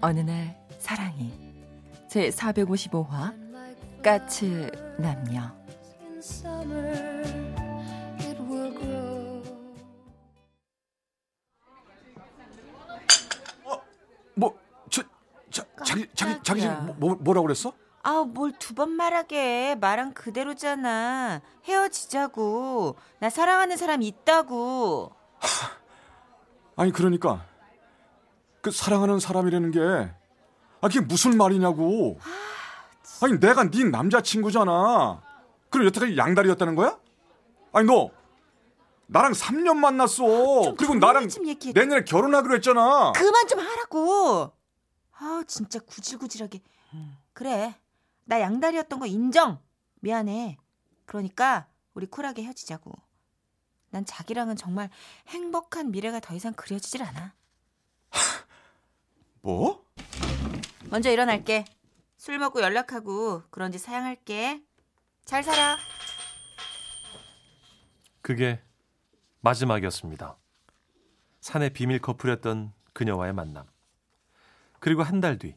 어느 날 사랑이 제 455화 까츠 남녀 뭐, 저, 자, 자기, 자기, 자기 지금 뭐, 뭐- 뭐라고 그랬어? 아, 뭘두 번 말하게. 말한 그대로잖아. 헤어지자고. 나 사랑하는 사람 있다고. 아니, 그러니까. 그 사랑하는 사람이라는 게, 아, 그게 무슨 말이냐고. 아니, 내가 네 남자친구잖아. 그럼 여태까지 양다리였다는 거야? 아니, 너, 나랑 3년 만났어. 좀 그리고 나랑. 내년에 결혼하기로 했잖아. 그만 좀 하라고. 아, 진짜 구질구질하게. 그래. 나 양다리였던 거 인정. 미안해. 그러니까 우리 쿨하게 헤어지자고. 난 자기랑은 정말 행복한 미래가 더 이상 그려지질 않아. 뭐? 먼저 일어날게. 술 먹고 연락하고 그런지 사양할게. 잘 살아. 그게 마지막이었습니다. 산의 비밀 커플이었던 그녀와의 만남. 그리고 한 달 뒤,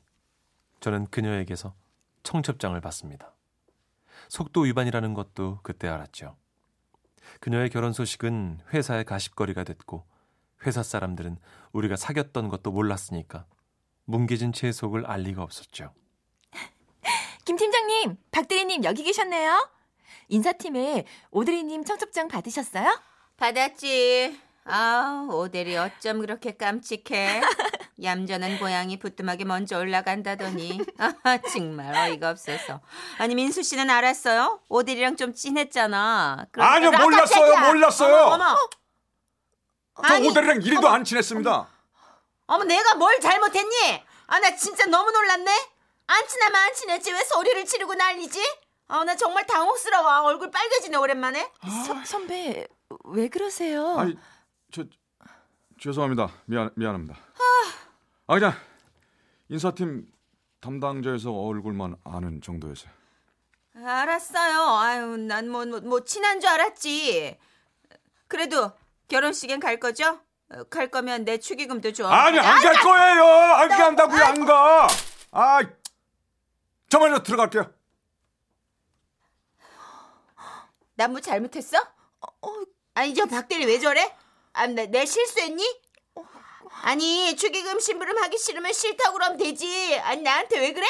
저는 그녀에게서 청첩장을 받습니다. 속도 위반이라는 것도 그때 알았죠. 그녀의 결혼 소식은 회사의 가십거리가 됐고, 회사 사람들은 우리가 사귀었던 것도 몰랐으니까 뭉개진 제 속을 알 리가 없었죠. 김 팀장님 박 대리님 여기 계셨네요 인사팀에 오드리님 청첩장 받으셨어요? 받았지. 아, 오델이 어쩜 그렇게 깜찍해. 얌전한 고양이 부뚜막에 먼저 올라간다더니. 아, 정말 어이가 없어서. 아니, 민수 씨는 알았어요? 오델이랑 좀 친했잖아. 그러니까 아니요, 나 몰랐어요. 몰랐어요. 어머, 어머. 저 아니, 오달이랑 일도 안 친했습니다. 어머, 내가 뭘 잘못했니? 아, 나 진짜 너무 놀랐네? 안 친하면 안 친했지. 왜 소리를 지르고 난리지? 아, 나 정말 당혹스러워. 얼굴 빨개지네, 오랜만에. 서- 선배 왜 그러세요? 아니, 저 죄송합니다. 미안 미안합니다. 아 그냥 인사팀 담당자에서 얼굴만 아는 정도였어요. 알았어요. 아유, 난 뭐, 뭐, 뭐 친한 줄 알았지. 그래도 결혼식엔 갈 거죠? 어, 갈 거면 내 축의금도 줘. 아니 안 갈 거예요. 안 간다고요 안 가. 아 정말로 들어갈게요. 난뭐 잘못했어? 아니, 저 박대리 왜 저래? 아, 내, 내 실수했니? 아니, 축의금 심부름 하기 싫으면 싫다고 그러면 되지. 아니, 나한테 왜 그래?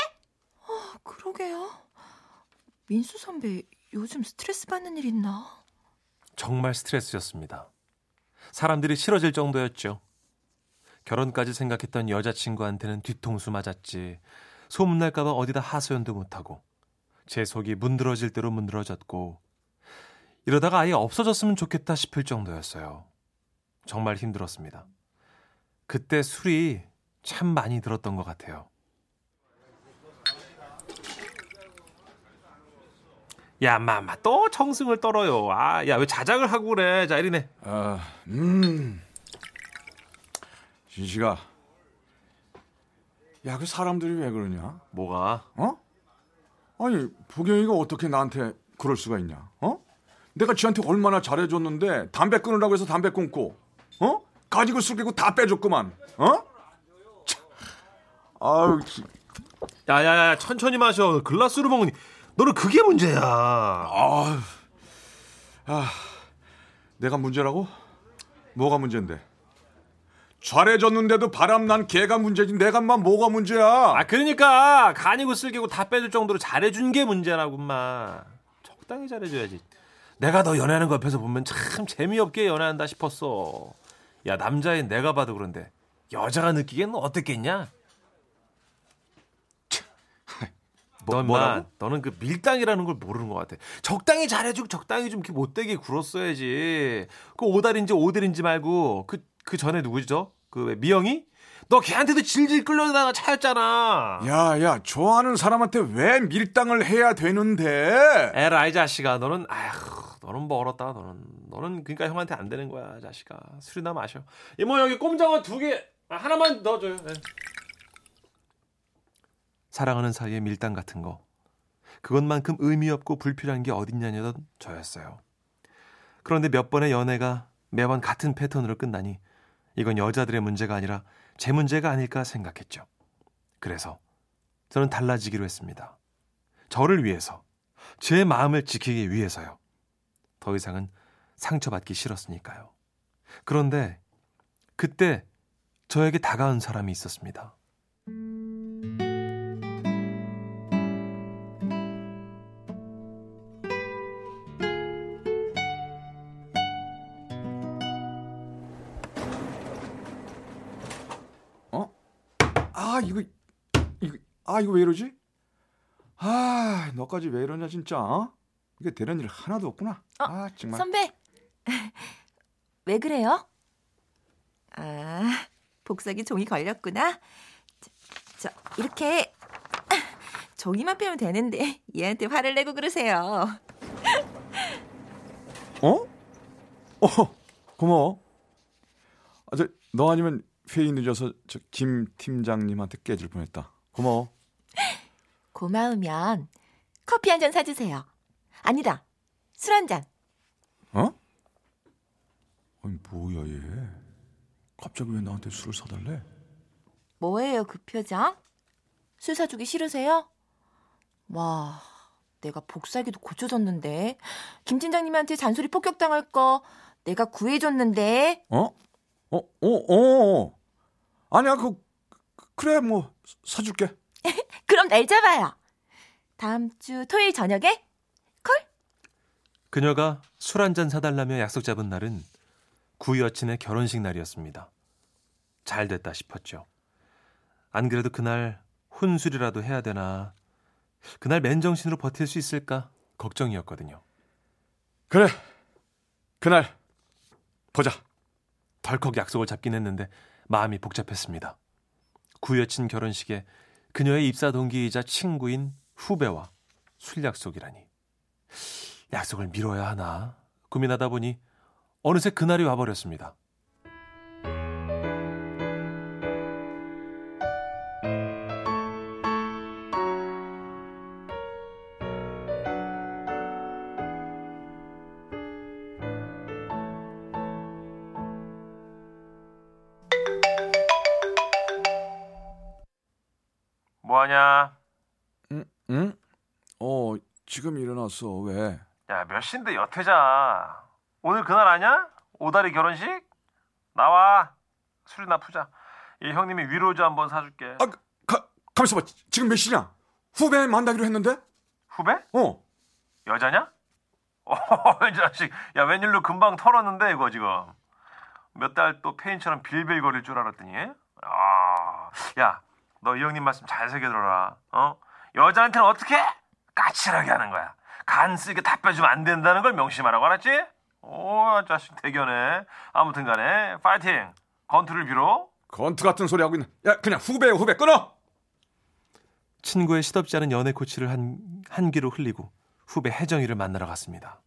그러게요. 민수 선배 요즘 스트레스 받는 일 있나? 정말 스트레스였습니다. 사람들이 싫어질 정도였죠. 결혼까지 생각했던 여자친구한테는 뒤통수 맞았지. 소문날까봐 어디다 하소연도 못하고. 제 속이 문드러질 대로 문드러졌고. 이러다가 아예 없어졌으면 좋겠다 싶을 정도였어요. 정말 힘들었습니다. 그때 술이 참 많이 들었던 것 같아요. 야, 마마 또 정승을 떨어요. 아, 야, 왜 자작을 하고 그래? 자, 이리네. 아, 음. 진씨가 야그 사람들이 왜 그러냐? 뭐가? 어? 아니 보경이가 어떻게 나한테 그럴 수가 있냐? 어? 내가 지한테 얼마나 잘해줬는데 담배 끊으라고 해서 담배 끊고 어? 가지고 술 깨고 다 빼줬구만 어? 참. 아유 지- 야, 야, 야, 천천히 마셔. 글라스로 먹으니. 너는 그게 문제야. 아유 아 내가 문제라고? 뭐가 문제인데? 잘해줬는데도 바람난 개가 문제지 내가만 뭐가 문제야? 아, 그러니까 간이고 쓸개고 다 빼줄 정도로 잘해준 게 문제라고만. 적당히 잘해줘야지. 내가 너 연애하는 거 옆에서 보면 참 재미없게 연애한다 싶었어. 야, 남자인 내가 봐도 그런데 여자가 느끼기에는 어땠겠냐? 뭐- 넌 뭐라고? 마, 너는 그 밀당이라는 걸 모르는 것 같아. 적당히 잘해주고 적당히 좀 이렇게 못되게 굴었어야지. 그 오달인지 오들인지 말고 그, 그 전에 누구죠? 그왜 미영이? 너 걔한테도 질질 끌려다가 차였잖아. 야 야 좋아하는 사람한테 왜 밀당을 해야 되는데? 에라 이 자식아 너는 아휴 너는 멀었다 너는 너는 그러니까 형한테 안 되는 거야 자식아 술이나 마셔 이모 여기 꼼장어 두 개 아, 하나만 넣어줘요 네. 사랑하는 사이에 밀당 같은 거 그것만큼 의미 없고 불필요한 게 어딨냐냐던 저였어요 그런데 몇 번의 연애가 매번 같은 패턴으로 끝나니 이건 여자들의 문제가 아니라 제 문제가 아닐까 생각했죠 그래서 저는 달라지기로 했습니다 저를 위해서 제 마음을 지키기 위해서요. 더 이상은 상처받기 싫었으니까요. 그런데 그때 저에게 다가온 사람이 있었습니다. 이거 왜 이러지? 아 너까지 왜 이러냐 진짜? 어? 이게 되는 일 하나도 없구나. 어, 아 정말. 선배. 왜 그래요? 아, 복사기 종이 걸렸구나. 저, 저 이렇게 종이만 빼면 되는데 얘한테 화를 내고 그러세요. 어? 어 고마워. 아, 저, 너 아니면 회의 늦어서 저 김 팀장님한테 깨질 뻔했다. 고마워. 고마우면 커피 한 잔 사주세요. 아니다, 술 한 잔. 어? 아니 뭐야 얘? 갑자기 왜 나한테 술을 사달래? 뭐예요 그 표정? 술 사주기 싫으세요? 와, 내가 복사기도 고쳐줬는데 김 팀장님한테 잔소리 폭격당할 거 내가 구해줬는데 어? 어? 어? 어? 어. 아니야 그 그- 그래 뭐 사줄게. 그럼 날 잡아요. 다음 주 토요일 저녁에 콜? 그녀가 술 한 잔 사달라며 약속 잡은 날은 구 여친의 결혼식 날이었습니다. 잘 됐다 싶었죠. 안 그래도 그날 혼술이라도 해야 되나. 그날 맨정신으로 버틸 수 있을까 걱정이었거든요. 그래. 그날 보자. 덜컥 약속을 잡긴 했는데 마음이 복잡했습니다. 구 여친 결혼식에 그녀의 입사 동기이자 친구인 후배와 술 약속이라니. 약속을 미뤄야 하나 고민하다 보니 어느새 그날이 와버렸습니다. 뭐하냐? 응? 응? 어 지금 일어났어 왜? 야, 몇 시인데 여태자. 오늘 그날 아냐? 오다리 결혼식? 나와. 술이나 푸자. 이 형님이 위로주 한번 사줄게. 아 가, 가만있어 봐. 지금 몇 시냐? 후배 만나기로 했는데? 후배? 어. 여자냐? 어, 이 자식. 야, 웬일로 금방 털었는데, 이거 지금. 몇 달 또 페인처럼 빌빌거릴 줄 알았더니. 아, 야, 너 이 형님 말씀 잘 새겨들어라. 어? 여자한테는 어떻게? 까칠하게 하는 거야. 간 쓰게 다 빼주면 안 된다는 걸 명심하라고 알았지? 오, 자식 대견해. 아무튼 간에, 파이팅! 건투를 빌어. 건투 같은 소리 하고 있는. 야 그냥 후배야 후배 끊어. 친구의 시덥지 않은 연애 코치를 한, 한 귀로 흘리고 후배 혜정이를 만나러 갔습니다.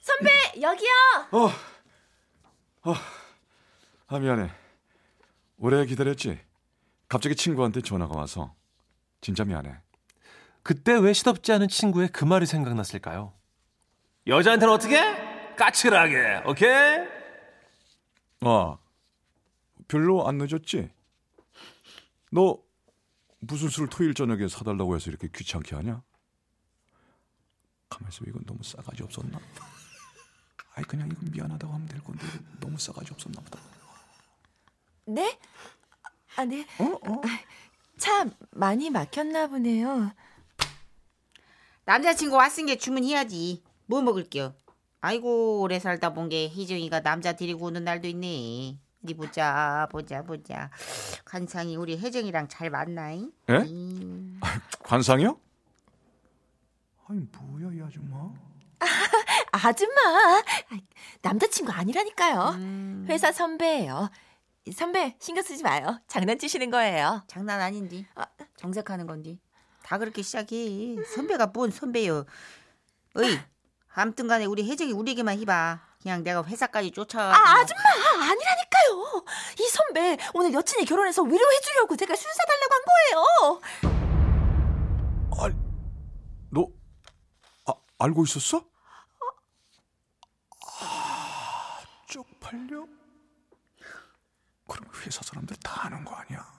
선배 여기요. 어. 어. 아 미안해. 오래 기다렸지. 갑자기 친구한테 전화가 와서 진짜 미안해. 그때 왜 시덥지 않은 친구의 그 말이 생각났을까요? 여자한테는 어떻게? 까칠하게, 오케이? 아 별로 안 늦었지? 너 무슨 술 토요일 저녁에 사달라고 해서 이렇게 귀찮게 하냐? 가만있어 이건 너무 싸가지 없었나? 아이 그냥 이건 미안하다고 하면 될 건데 너무 싸가지 없었나 보다. 네? 아 네. 어? 어? 차 많이 막혔나 보네요. 남자친구 왔으니까 주문해야지. 뭐 먹을게요? 아이고 오래 살다 본 게 희정이가 남자 데리고 오는 날도 있네. 어디 보자 보자 보자. 관상이 우리 혜정이랑 잘 맞나잉? 에? 음. 관상이요? 아니 뭐야 이 아줌마? 아줌마. 남자친구 아니라니까요. 음, 회사 선배예요. 선배 신경 쓰지 마요. 장난치시는 거예요. 장난 아닌디. 아. 정색하는 건디. 다 그렇게 시작해. 선배가 뭔 선배요. 어이, 아무튼 간에 우리 혜정이 우리에게만 해봐. 그냥 내가 회사까지 쫓아가. 아, 아줌마 아니라니까요. 이 선배 오늘 여친이 결혼해서 위로해 주려고 제가 술 사달라고 한 거예요. 너 아, 알고 있었어? 아, 쪽팔려? 그럼 회사 사람들 다 아는 거 아니야?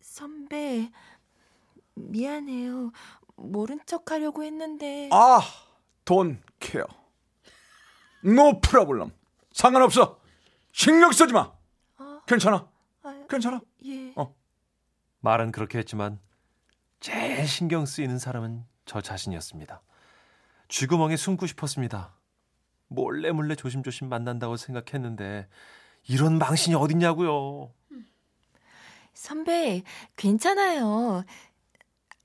선배 미안해요. 모른 척 하려고 했는데. 아, 돈 케어. 노 프라블럼. 상관없어. 신경 쓰지 마. 아, 괜찮아. 아, 괜찮아. 예. 말은 그렇게 했지만 제일 신경 쓰이는 사람은 저 자신이었습니다. 쥐구멍에 숨고 싶었습니다. 몰래 몰래 조심조심 만난다고 생각했는데 이런 망신이 어딨냐고요. 선배 괜찮아요.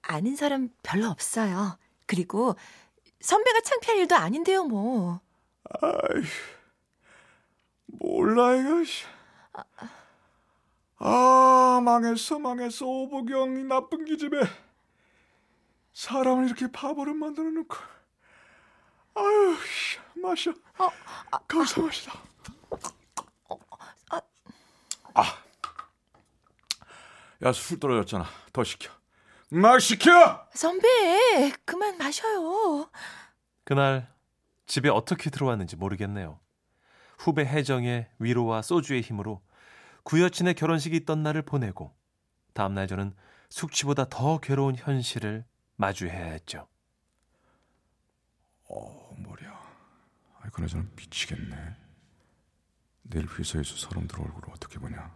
아는 사람 별로 없어요. 그리고 선배가 창피할 일도 아닌데요, 뭐. 아이, 몰라 이거. 씨. 아, 망했어, 망했어. 오보경 이 나쁜 기집애. 사람을 이렇게 바보를 만들어 놓고. 아유, 씨, 마셔. 어, 거기서 마시다. 아. 아. 야, 술 떨어졌잖아. 더 시켜. 막 시켜! 선배 그만 마셔요. 그날 집에 어떻게 들어왔는지 모르겠네요. 후배 혜정의 위로와 소주의 힘으로 구여친의 결혼식이 있던 날을 보내고 다음날 저는 숙취보다 더 괴로운 현실을 마주해야 했죠. 어, 머리야. 아이, 그나저나 미치겠네. 내일 회사에서 사람들 얼굴을 어떻게 보냐.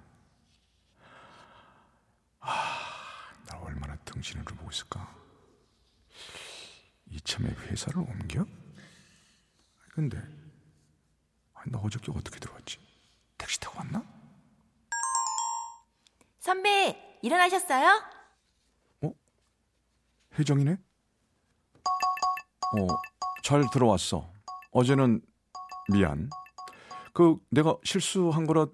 아, 나 얼마나 등신으로 보고 있을까. 이참에 회사를 옮겨? 근데, 나 어저께 어떻게 들어왔지? 택시 타고 왔나? 선배 일어나셨어요? 혜정이네? 어, 잘 들어왔어. 어제는 미안. 그 내가 실수한 거라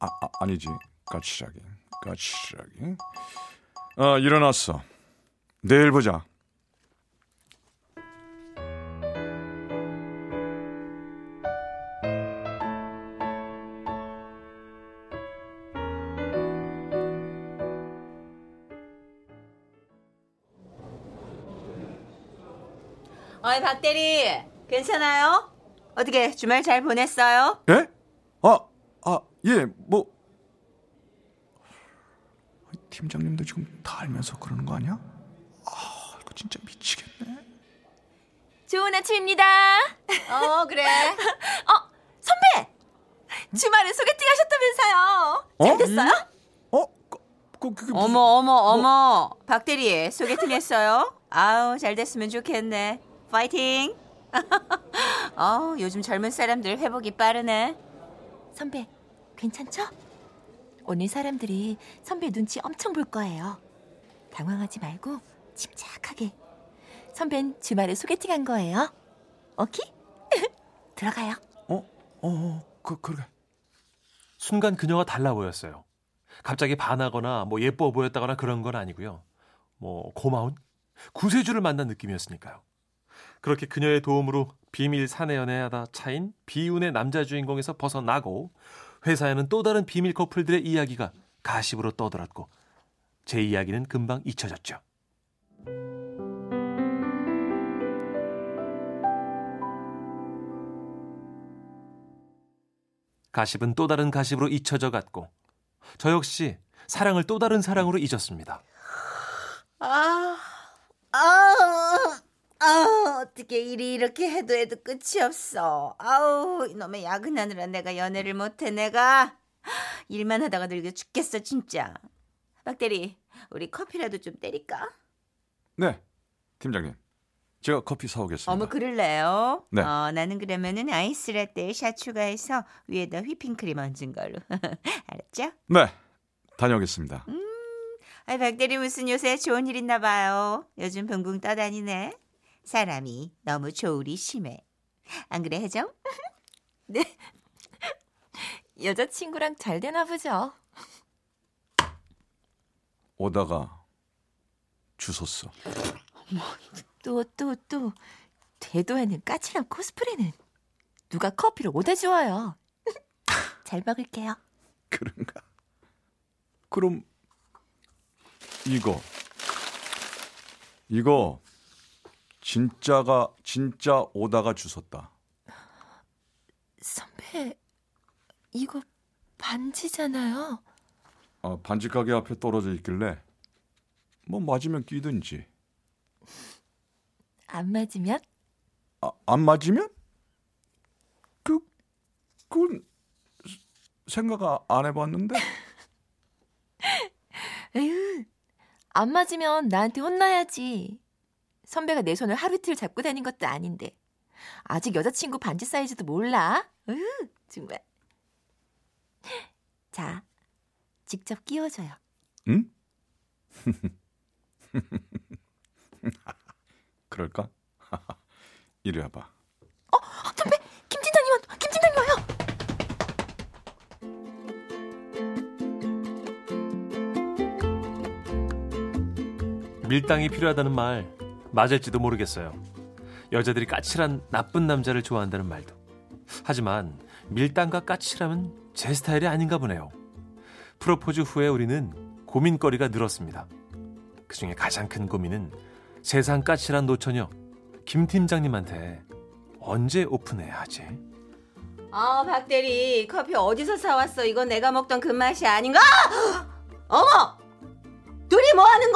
아, 아 아니지. 까치라기. 까치라기. 아, 일어났어. 내일 보자. 어이 박대리 괜찮아요? 어떻게 주말 잘 보냈어요? 예? 아, 아, 예, 뭐 팀장님도 지금 다 알면서 그러는 거 아니야? 아, 이거 진짜 미치겠네. 좋은 아침입니다. 어 그래. 어 선배 주말에 소개팅 하셨다면서요? 잘 어? 됐어요? 어? 그, 그, 그게 무슨- 어머 어머 어머 박대리 소개팅 했어요? 아우 잘 됐으면 좋겠네. 파이팅. 어 요즘 젊은 사람들 회복이 빠르네. 선배 괜찮죠? 오늘 사람들이 선배 눈치 엄청 볼 거예요. 당황하지 말고 침착하게. 선배는 주말에 소개팅 한 거예요. 오케이? 들어가요. 어? 어, 어, 그 그래. 순간 그녀가 달라 보였어요. 갑자기 반하거나 뭐 예뻐 보였다거나 그런 건 아니고요. 뭐 고마운 구세주를 만난 느낌이었으니까요. 그렇게 그녀의 도움으로 비밀 사내 연애하다 차인 비운의 남자 주인공에서 벗어나고 회사에는 또 다른 비밀 커플들의 이야기가 가십으로 떠들었고 제 이야기는 금방 잊혀졌죠. 가십은 또 다른 가십으로 잊혀져 갔고 저 역시 사랑을 또 다른 사랑으로 잊었습니다. 아, 아, 아, 어떻게 일이 이렇게 해도 해도 끝이 없어. 아우, 이놈의 야근하느라 내가 연애를 못해, 내가. 일만 하다가 늙어 죽겠어, 진짜. 박대리, 우리 커피라도 좀 때릴까? 네, 팀장님. 제가 커피 사오겠습니다. 어머, 그럴래요? 네. 어, 나는 그러면은 아이스 라떼 샷 추가해서 위에다 휘핑크림 얹은 걸로. 알았죠? 네, 다녀오겠습니다. 아, 박대리 무슨 요새 좋은 일 있나 봐요. 요즘 붕붕 떠다니네. 사람이 너무 조울이 심해. 안 그래, 혜정? 네. 여자친구랑 잘 되나 보죠. 오다가 주웠어. 또, 또, 또. 대도하는 까칠한 코스프레는 누가 커피를 오다 주어요. 잘 먹을게요. 그런가? 그럼 이거 이거 진짜가 진짜 오다가 주웠다. 선배, 이거 반지잖아요. 아, 반지 가게 앞에 떨어져 있길래 뭐 맞으면 끼든지 안 맞으면? 아, 안 맞으면 그 그건 생각 안 해봤는데 에휴, 안 맞으면 나한테 혼나야지. 선배가 내 손을 하루 이틀 잡고 다닌 것도 아닌데. 아직 여자친구 반지 사이즈도 몰라? 으 정말. 자, 직접 끼워줘요. 응? 그럴까? 이리 와봐. 김 팀장님, 와- 김 팀장님 와요. 밀당이 필요하다는 말 맞을지도 모르겠어요. 여자들이 까칠한 나쁜 남자를 좋아한다는 말도. 하지만 밀당과 까칠함은 제 스타일이 아닌가 보네요. 프로포즈 후에 우리는 고민거리가 늘었습니다. 그 중에 가장 큰 고민은 세상 까칠한 노처녀 김 팀장님한테 언제 오픈해야 하지? 어, 박 대리, 커피 어디서 사왔어? 이건 내가 먹던 그 맛이 아닌가? 어머! 둘이 뭐 하는